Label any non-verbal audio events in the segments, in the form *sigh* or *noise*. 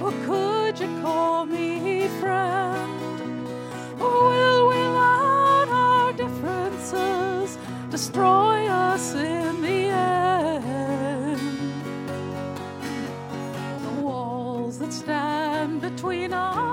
Or could you call me friend? Or will we let our differences destroy us in the end? The walls that stand between us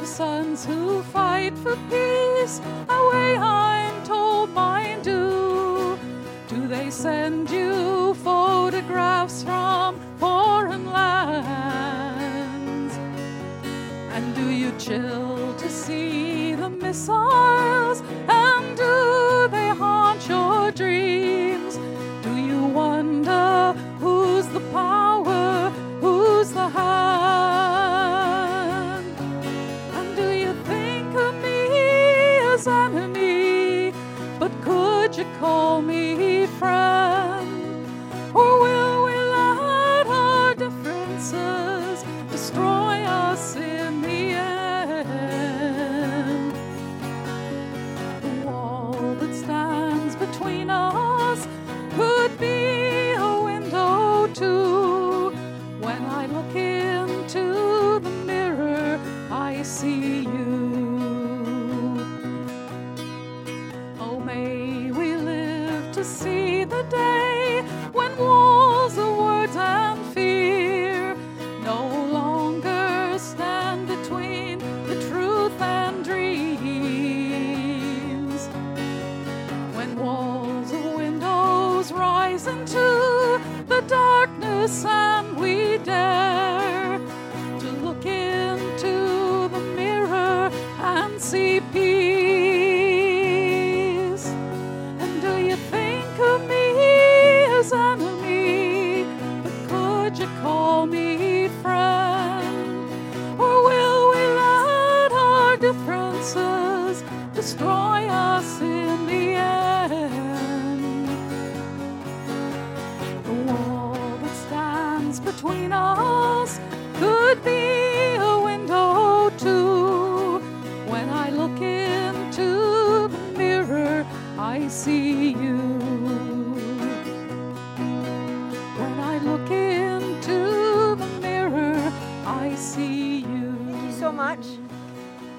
have sons who fight for peace, a way I'm told mine do. Do they send you photographs from foreign lands? And do you chill to see the missiles? To see the day when walls of words and fear no longer stand between the truth and dreams. When walls of windows rise into the darkness and I see you. When I look into the mirror, I see you. Thank you so much.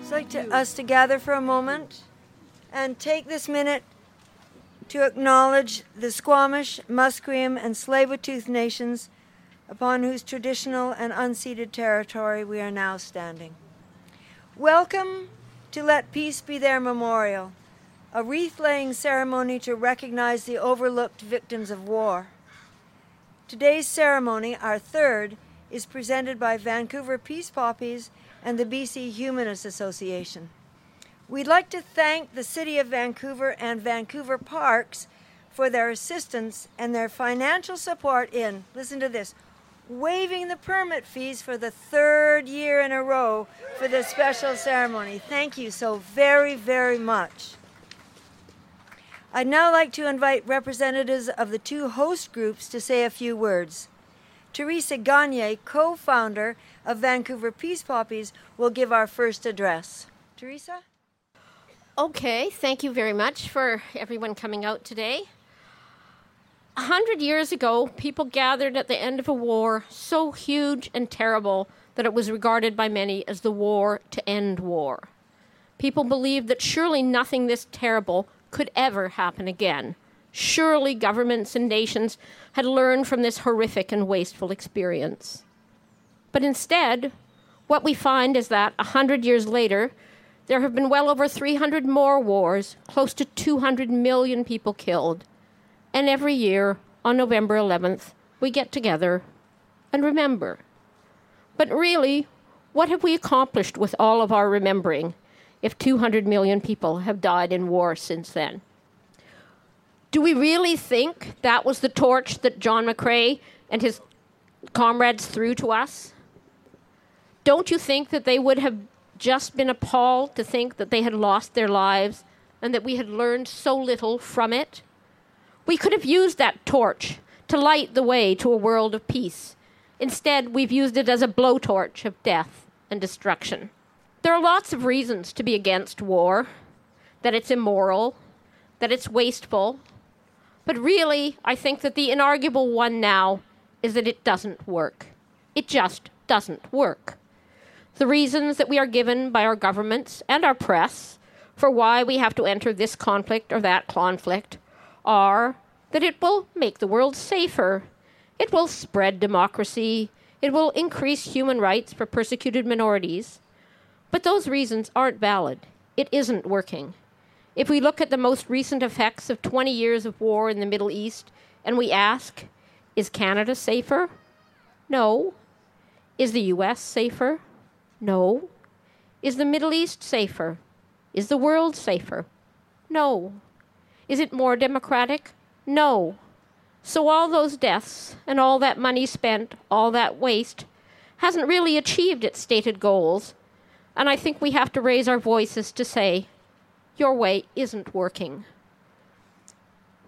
I'd like to, us to gather for a moment and take this minute to acknowledge the Squamish, Musqueam, and Tsleil-Waututh nations upon whose traditional and unceded territory we are now standing. Welcome to Let Peace Be Their Memorial, a wreath laying ceremony to recognize the overlooked victims of war. Today's ceremony, our third, is presented by Vancouver Peace Poppies and the BC Humanist Association. We'd like to thank the City of Vancouver and Vancouver Parks for their assistance and their financial support in, listen to this, waiving the permit fees for the third year in a row for this special ceremony. Thank you so very, very much. I'd now like to invite representatives of the two host groups to say a few words. Teresa Gagne, co founder of Vancouver Peace Poppies, will give our first address. Teresa? Okay, thank you very much for everyone coming out today. A hundred years ago, people gathered at the end of a war so huge and terrible that it was regarded by many as the war to end war. People believed that surely nothing this terrible could ever happen again. Surely governments and nations had learned from this horrific and wasteful experience. But instead, what we find is that a hundred years later, there have been well over 300 more wars, close to 200 million people killed. And every year on November 11th, we get together and remember. But really, what have we accomplished with all of our remembering if 200 million people have died in war since then? Do we really think that was the torch that John McCrae and his comrades threw to us? Don't you think that they would have just been appalled to think that they had lost their lives and that we had learned so little from it? We could have used that torch to light the way to a world of peace. Instead, we've used it as a blowtorch of death and destruction. There are lots of reasons to be against war that it's immoral, that it's wasteful. But really, I think that the inarguable one now is that it doesn't work. It just doesn't work. The reasons that we are given by our governments and our press for why we have to enter this conflict or that conflict are that it will make the world safer, it will spread democracy, it will increase human rights for persecuted minorities. But those reasons aren't valid. It isn't working. If we look at the most recent effects of 20 years of war in the Middle East and we ask, is Canada safer? No. Is the US safer? No. Is the Middle East safer? Is the world safer? No. Is it more democratic? No. So all those deaths and all that money spent, all that waste, hasn't really achieved its stated goals. And I think we have to raise our voices to say, your way isn't working.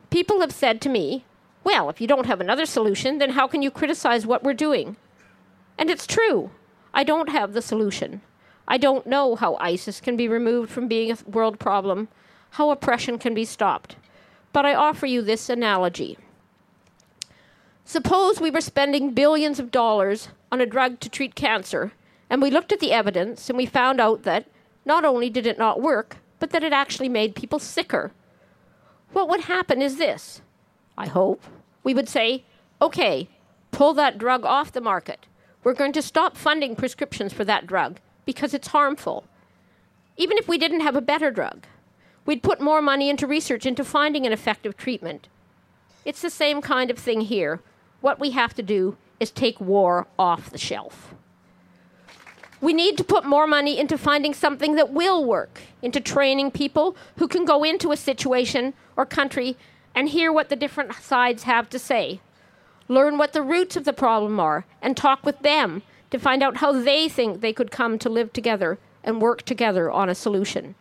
People have said to me, well, if you don't have another solution, then how can you criticize what we're doing? And it's true. I don't have the solution. I don't know how ISIS can be removed from being a world problem, how oppression can be stopped. But I offer you this analogy. Suppose we were spending billions of dollars on a drug to treat cancer, and we looked at the evidence and we found out that not only did it not work, but that it actually made people sicker. What would happen is this I hope. We would say, okay, pull that drug off the market. We're going to stop funding prescriptions for that drug because it's harmful. Even if we didn't have a better drug, we'd put more money into research into finding an effective treatment. It's the same kind of thing here. What we have to do is take war off the shelf. We need to put more money into finding something that will work, into training people who can go into a situation or country and hear what the different sides have to say. Learn what the roots of the problem are and talk with them to find out how they think they could come to live together and work together on a solution.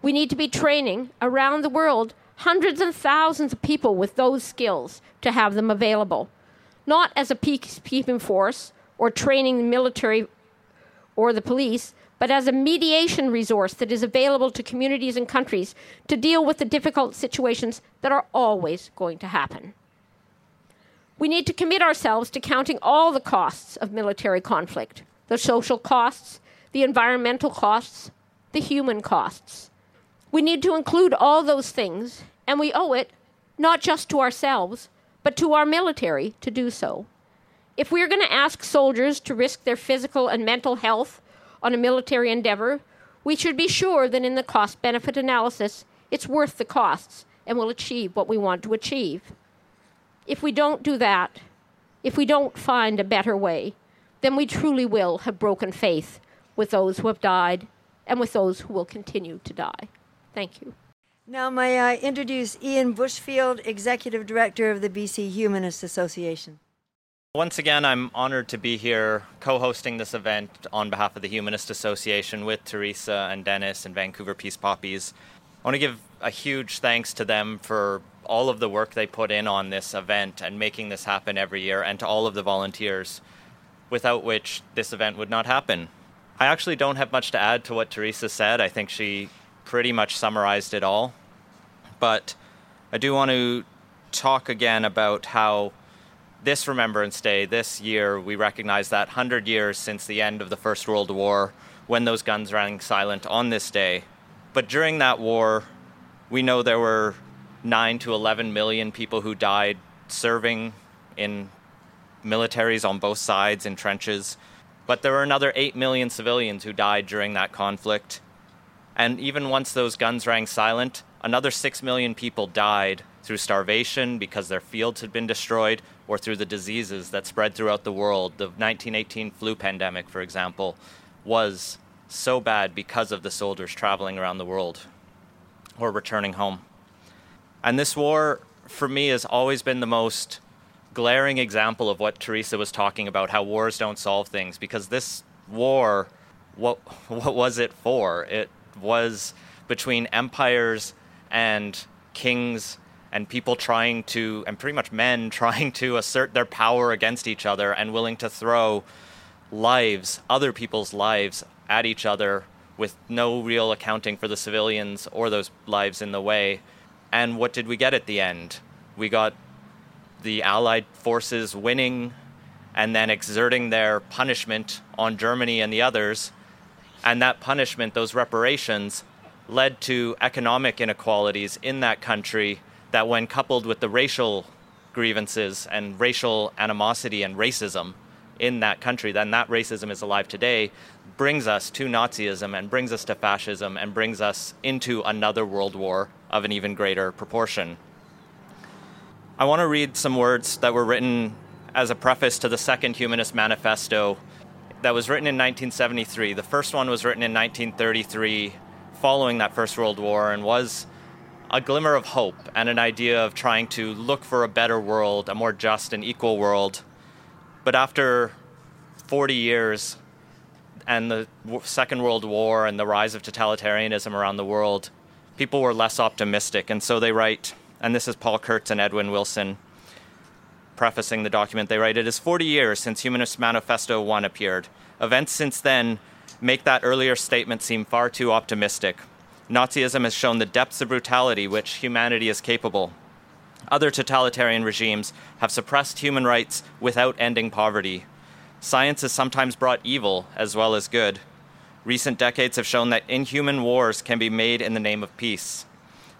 We need to be training around the world hundreds and thousands of people with those skills to have them available, not as a peacekeeping force or training the military or the police, but as a mediation resource that is available to communities and countries to deal with the difficult situations that are always going to happen. We need to commit ourselves to counting all the costs of military conflict the social costs, the environmental costs, the human costs. We need to include all those things, and we owe it not just to ourselves, but to our military to do so. If we are going to ask soldiers to risk their physical and mental health on a military endeavor, we should be sure that in the cost benefit analysis, it's worth the costs and will achieve what we want to achieve. If we don't do that, if we don't find a better way, then we truly will have broken faith with those who have died and with those who will continue to die. Thank you. Now, may I introduce Ian Bushfield, Executive Director of the BC Humanist Association. Once again, I'm honored to be here co hosting this event on behalf of the Humanist Association with Teresa and Dennis and Vancouver Peace Poppies. I want to give a huge thanks to them for all of the work they put in on this event and making this happen every year, and to all of the volunteers, without which this event would not happen. I actually don't have much to add to what Teresa said. I think she pretty much summarized it all. But I do want to talk again about how this Remembrance Day, this year, we recognize that 100 years since the end of the First World War, when those guns rang silent on this day. But during that war, we know there were 9 to 11 million people who died serving in militaries on both sides in trenches. But there were another 8 million civilians who died during that conflict. And even once those guns rang silent, another 6 million people died through starvation because their fields had been destroyed, or through the diseases that spread throughout the world. The 1918 flu pandemic, for example, was so bad because of the soldiers traveling around the world or returning home. And this war, for me, has always been the most glaring example of what Teresa was talking about how wars don't solve things because this war what *laughs* what was it for it was between empires and kings and people trying to and pretty much men *laughs* trying to assert their power against each other and willing to throw lives other people's lives at each other with no real accounting for the civilians or those lives in the way and what did we get at the end we got the Allied forces winning and then exerting their punishment on Germany and the others. And that punishment, those reparations, led to economic inequalities in that country that, when coupled with the racial grievances and racial animosity and racism in that country, then that racism is alive today, brings us to Nazism and brings us to fascism and brings us into another world war of an even greater proportion. I want to read some words that were written as a preface to the Second Humanist Manifesto that was written in 1973. The first one was written in 1933, following that First World War, and was a glimmer of hope and an idea of trying to look for a better world, a more just and equal world. But after 40 years and the Second World War and the rise of totalitarianism around the world, people were less optimistic, and so they write and this is Paul Kurtz and Edwin Wilson prefacing the document. They write It is 40 years since Humanist Manifesto 1 appeared. Events since then make that earlier statement seem far too optimistic. Nazism has shown the depths of brutality which humanity is capable. Other totalitarian regimes have suppressed human rights without ending poverty. Science has sometimes brought evil as well as good. Recent decades have shown that inhuman wars can be made in the name of peace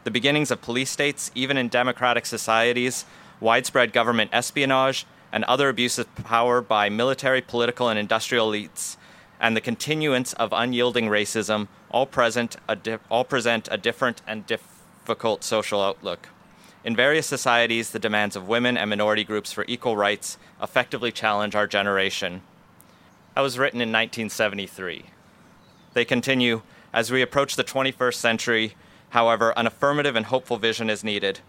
the beginnings of police states, even in democratic societies, widespread government espionage, and other abuse of power by military, political, and industrial elites, and the continuance of unyielding racism all, present di- all present a different and difficult social outlook. In various societies, the demands of women and minority groups for equal rights effectively challenge our generation. That was written in 1973. They continue As we approach the 21st century, However, an affirmative and hopeful vision is needed.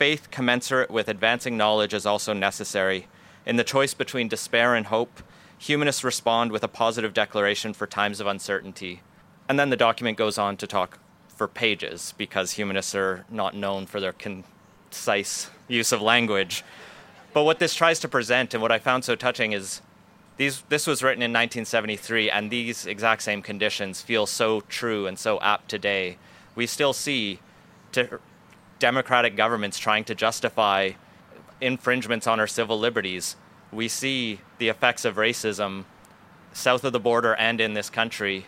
Faith commensurate with advancing knowledge is also necessary. In the choice between despair and hope, humanists respond with a positive declaration for times of uncertainty. And then the document goes on to talk for pages because humanists are not known for their concise use of language. But what this tries to present and what I found so touching is these, this was written in 1973, and these exact same conditions feel so true and so apt today we still see democratic governments trying to justify infringements on our civil liberties. We see the effects of racism south of the border and in this country.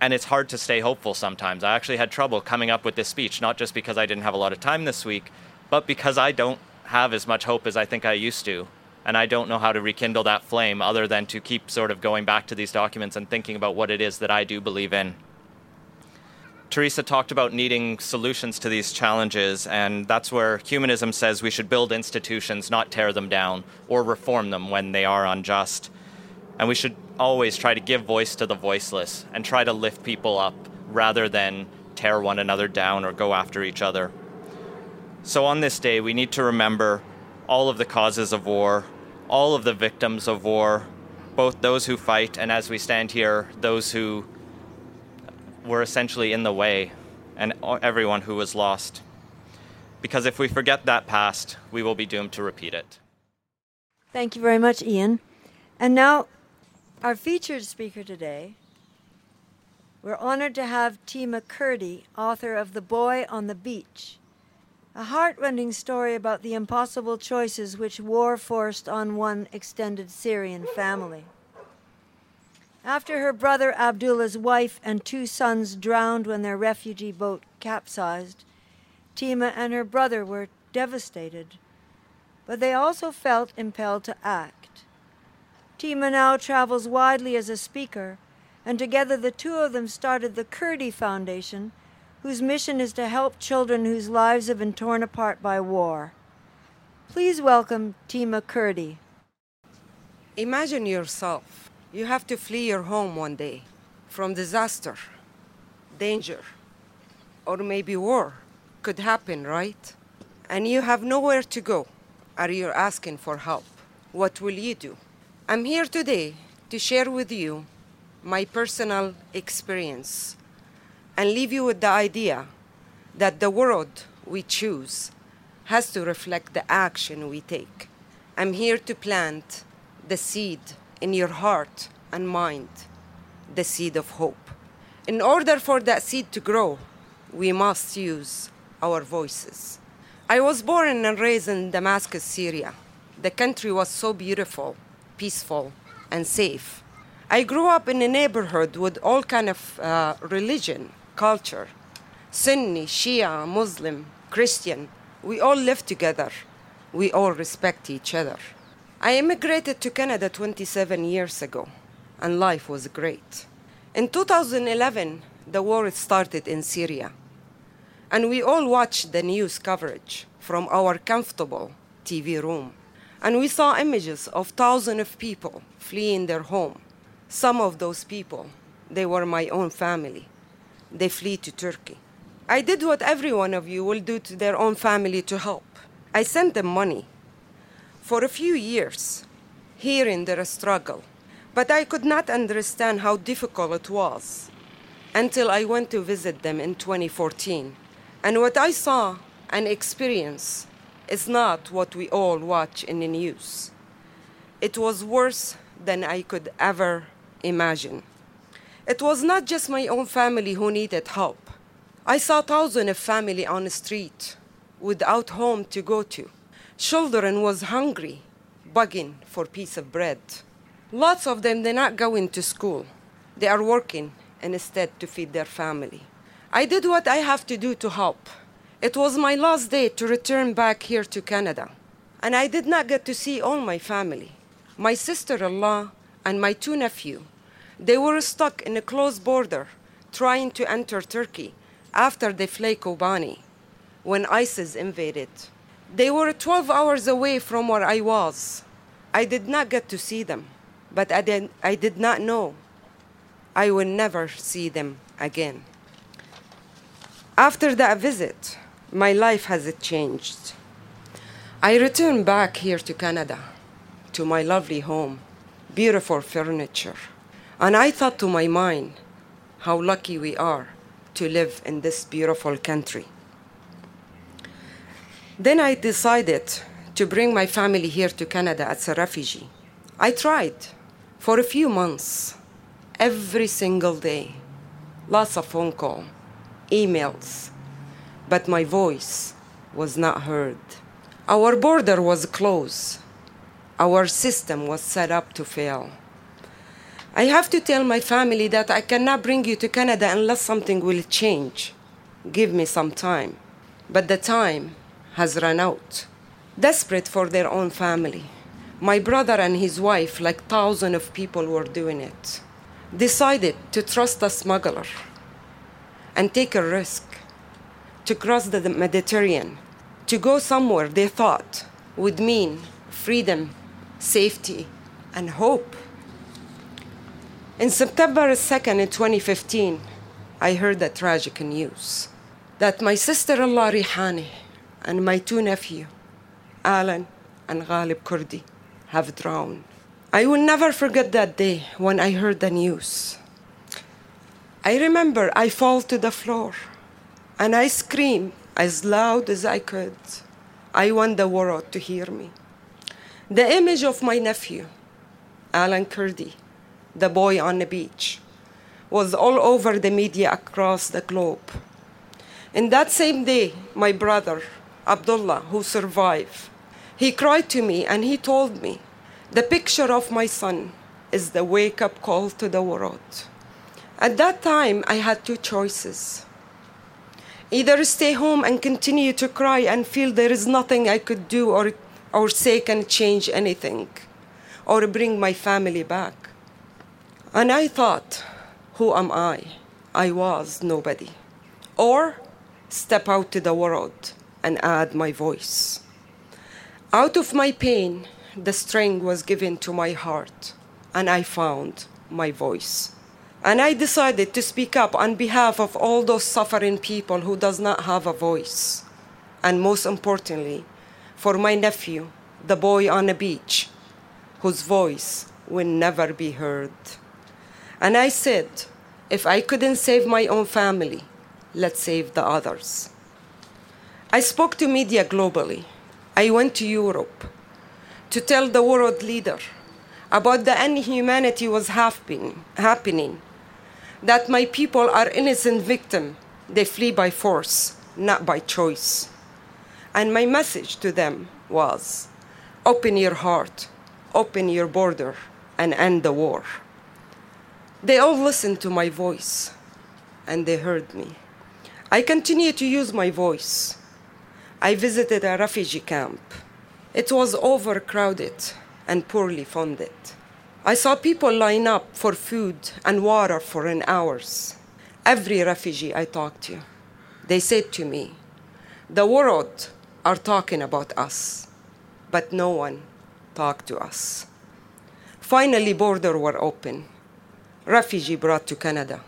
And it's hard to stay hopeful sometimes. I actually had trouble coming up with this speech, not just because I didn't have a lot of time this week, but because I don't have as much hope as I think I used to. And I don't know how to rekindle that flame other than to keep sort of going back to these documents and thinking about what it is that I do believe in. Teresa talked about needing solutions to these challenges, and that's where humanism says we should build institutions, not tear them down, or reform them when they are unjust. And we should always try to give voice to the voiceless and try to lift people up rather than tear one another down or go after each other. So, on this day, we need to remember all of the causes of war, all of the victims of war, both those who fight and, as we stand here, those who were essentially in the way, and everyone who was lost. Because if we forget that past, we will be doomed to repeat it. Thank you very much, Ian. And now, our featured speaker today. We're honored to have Tima Kurdi, author of The Boy on the Beach, a heartrending story about the impossible choices which war forced on one extended Syrian family. After her brother Abdullah's wife and two sons drowned when their refugee boat capsized, Tima and her brother were devastated, but they also felt impelled to act. Tima now travels widely as a speaker, and together the two of them started the Kurdi Foundation, whose mission is to help children whose lives have been torn apart by war. Please welcome Tima Kurdi. Imagine yourself. You have to flee your home one day from disaster, danger, or maybe war. Could happen, right? And you have nowhere to go. Are you asking for help? What will you do? I'm here today to share with you my personal experience and leave you with the idea that the world we choose has to reflect the action we take. I'm here to plant the seed in your heart and mind, the seed of hope. In order for that seed to grow, we must use our voices. I was born and raised in Damascus, Syria. The country was so beautiful, peaceful, and safe. I grew up in a neighborhood with all kind of uh, religion, culture, Sunni, Shia, Muslim, Christian. We all live together. We all respect each other. I immigrated to Canada 27 years ago, and life was great. In 2011, the war started in Syria, and we all watched the news coverage from our comfortable TV room. And we saw images of thousands of people fleeing their home. Some of those people, they were my own family. They flee to Turkey. I did what every one of you will do to their own family to help. I sent them money for a few years, hearing their struggle. But I could not understand how difficult it was until I went to visit them in 2014. And what I saw and experienced is not what we all watch in the news. It was worse than I could ever imagine. It was not just my own family who needed help. I saw thousands of family on the street without home to go to. Children was hungry, begging for piece of bread. Lots of them they're not going to school. They are working instead to feed their family. I did what I have to do to help. It was my last day to return back here to Canada, and I did not get to see all my family. My sister-in-law and my two nephews, they were stuck in a closed border trying to enter Turkey after they fled Kobani when ISIS invaded. They were 12 hours away from where I was. I did not get to see them, but I did, I did not know I will never see them again. After that visit, my life has changed. I returned back here to Canada, to my lovely home, beautiful furniture, and I thought to my mind how lucky we are to live in this beautiful country. Then I decided to bring my family here to Canada as a refugee. I tried for a few months, every single day, lots of phone calls, emails, but my voice was not heard. Our border was closed. Our system was set up to fail. I have to tell my family that I cannot bring you to Canada unless something will change. Give me some time. But the time has run out. Desperate for their own family, my brother and his wife, like thousands of people were doing it, decided to trust a smuggler and take a risk to cross the Mediterranean, to go somewhere they thought would mean freedom, safety, and hope. In September 2nd, in 2015, I heard the tragic news that my sister in law Rihani and my two nephews, Alan and Ghalib Kurdi, have drowned. I will never forget that day when I heard the news. I remember I fall to the floor and I screamed as loud as I could. I want the world to hear me. The image of my nephew, Alan Kurdi, the boy on the beach, was all over the media across the globe. In that same day, my brother, Abdullah, who survived, he cried to me and he told me, The picture of my son is the wake up call to the world. At that time, I had two choices either stay home and continue to cry and feel there is nothing I could do or, or say can change anything, or bring my family back. And I thought, who am I? I was nobody. or step out to the world and add my voice. Out of my pain, the string was given to my heart, and I found my voice. And I decided to speak up on behalf of all those suffering people who does not have a voice. And most importantly, for my nephew, the boy on the beach, whose voice will never be heard. And I said, if I couldn't save my own family, let's save the others. I spoke to media globally. I went to Europe to tell the world leader about the inhumanity was happening, happening, that my people are innocent victims. They flee by force, not by choice. And my message to them was open your heart, open your border, and end the war. They all listened to my voice and they heard me. I continue to use my voice. I visited a refugee camp. It was overcrowded and poorly funded. I saw people line up for food and water for an hours. Every refugee I talked to, they said to me, the world are talking about us, but no one talked to us. Finally, borders were open. Refugee brought to Canada.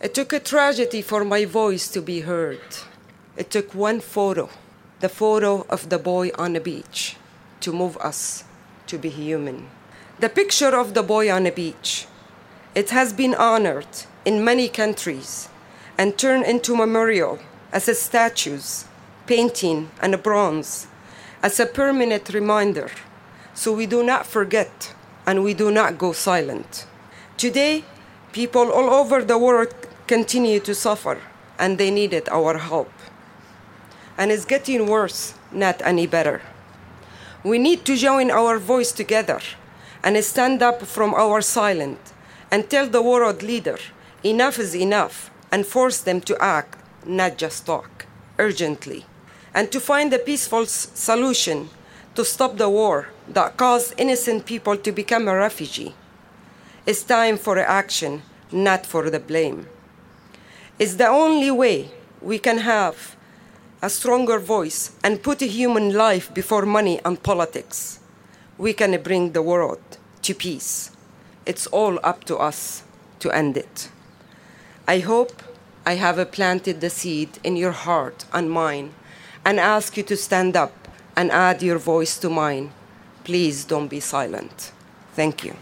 It took a tragedy for my voice to be heard. It took one photo, the photo of the boy on the beach, to move us to be human. The picture of the boy on the beach. It has been honored in many countries and turned into memorial as a statues, painting, and a bronze, as a permanent reminder, so we do not forget and we do not go silent. Today, people all over the world continue to suffer and they needed our help. And it's getting worse, not any better. We need to join our voice together and stand up from our silence and tell the world leader enough is enough and force them to act, not just talk, urgently, and to find a peaceful solution to stop the war that caused innocent people to become a refugee. It's time for action, not for the blame. It's the only way we can have a stronger voice and put a human life before money and politics. We can bring the world to peace. It's all up to us to end it. I hope I have planted the seed in your heart and mine and ask you to stand up and add your voice to mine. Please don't be silent. Thank you.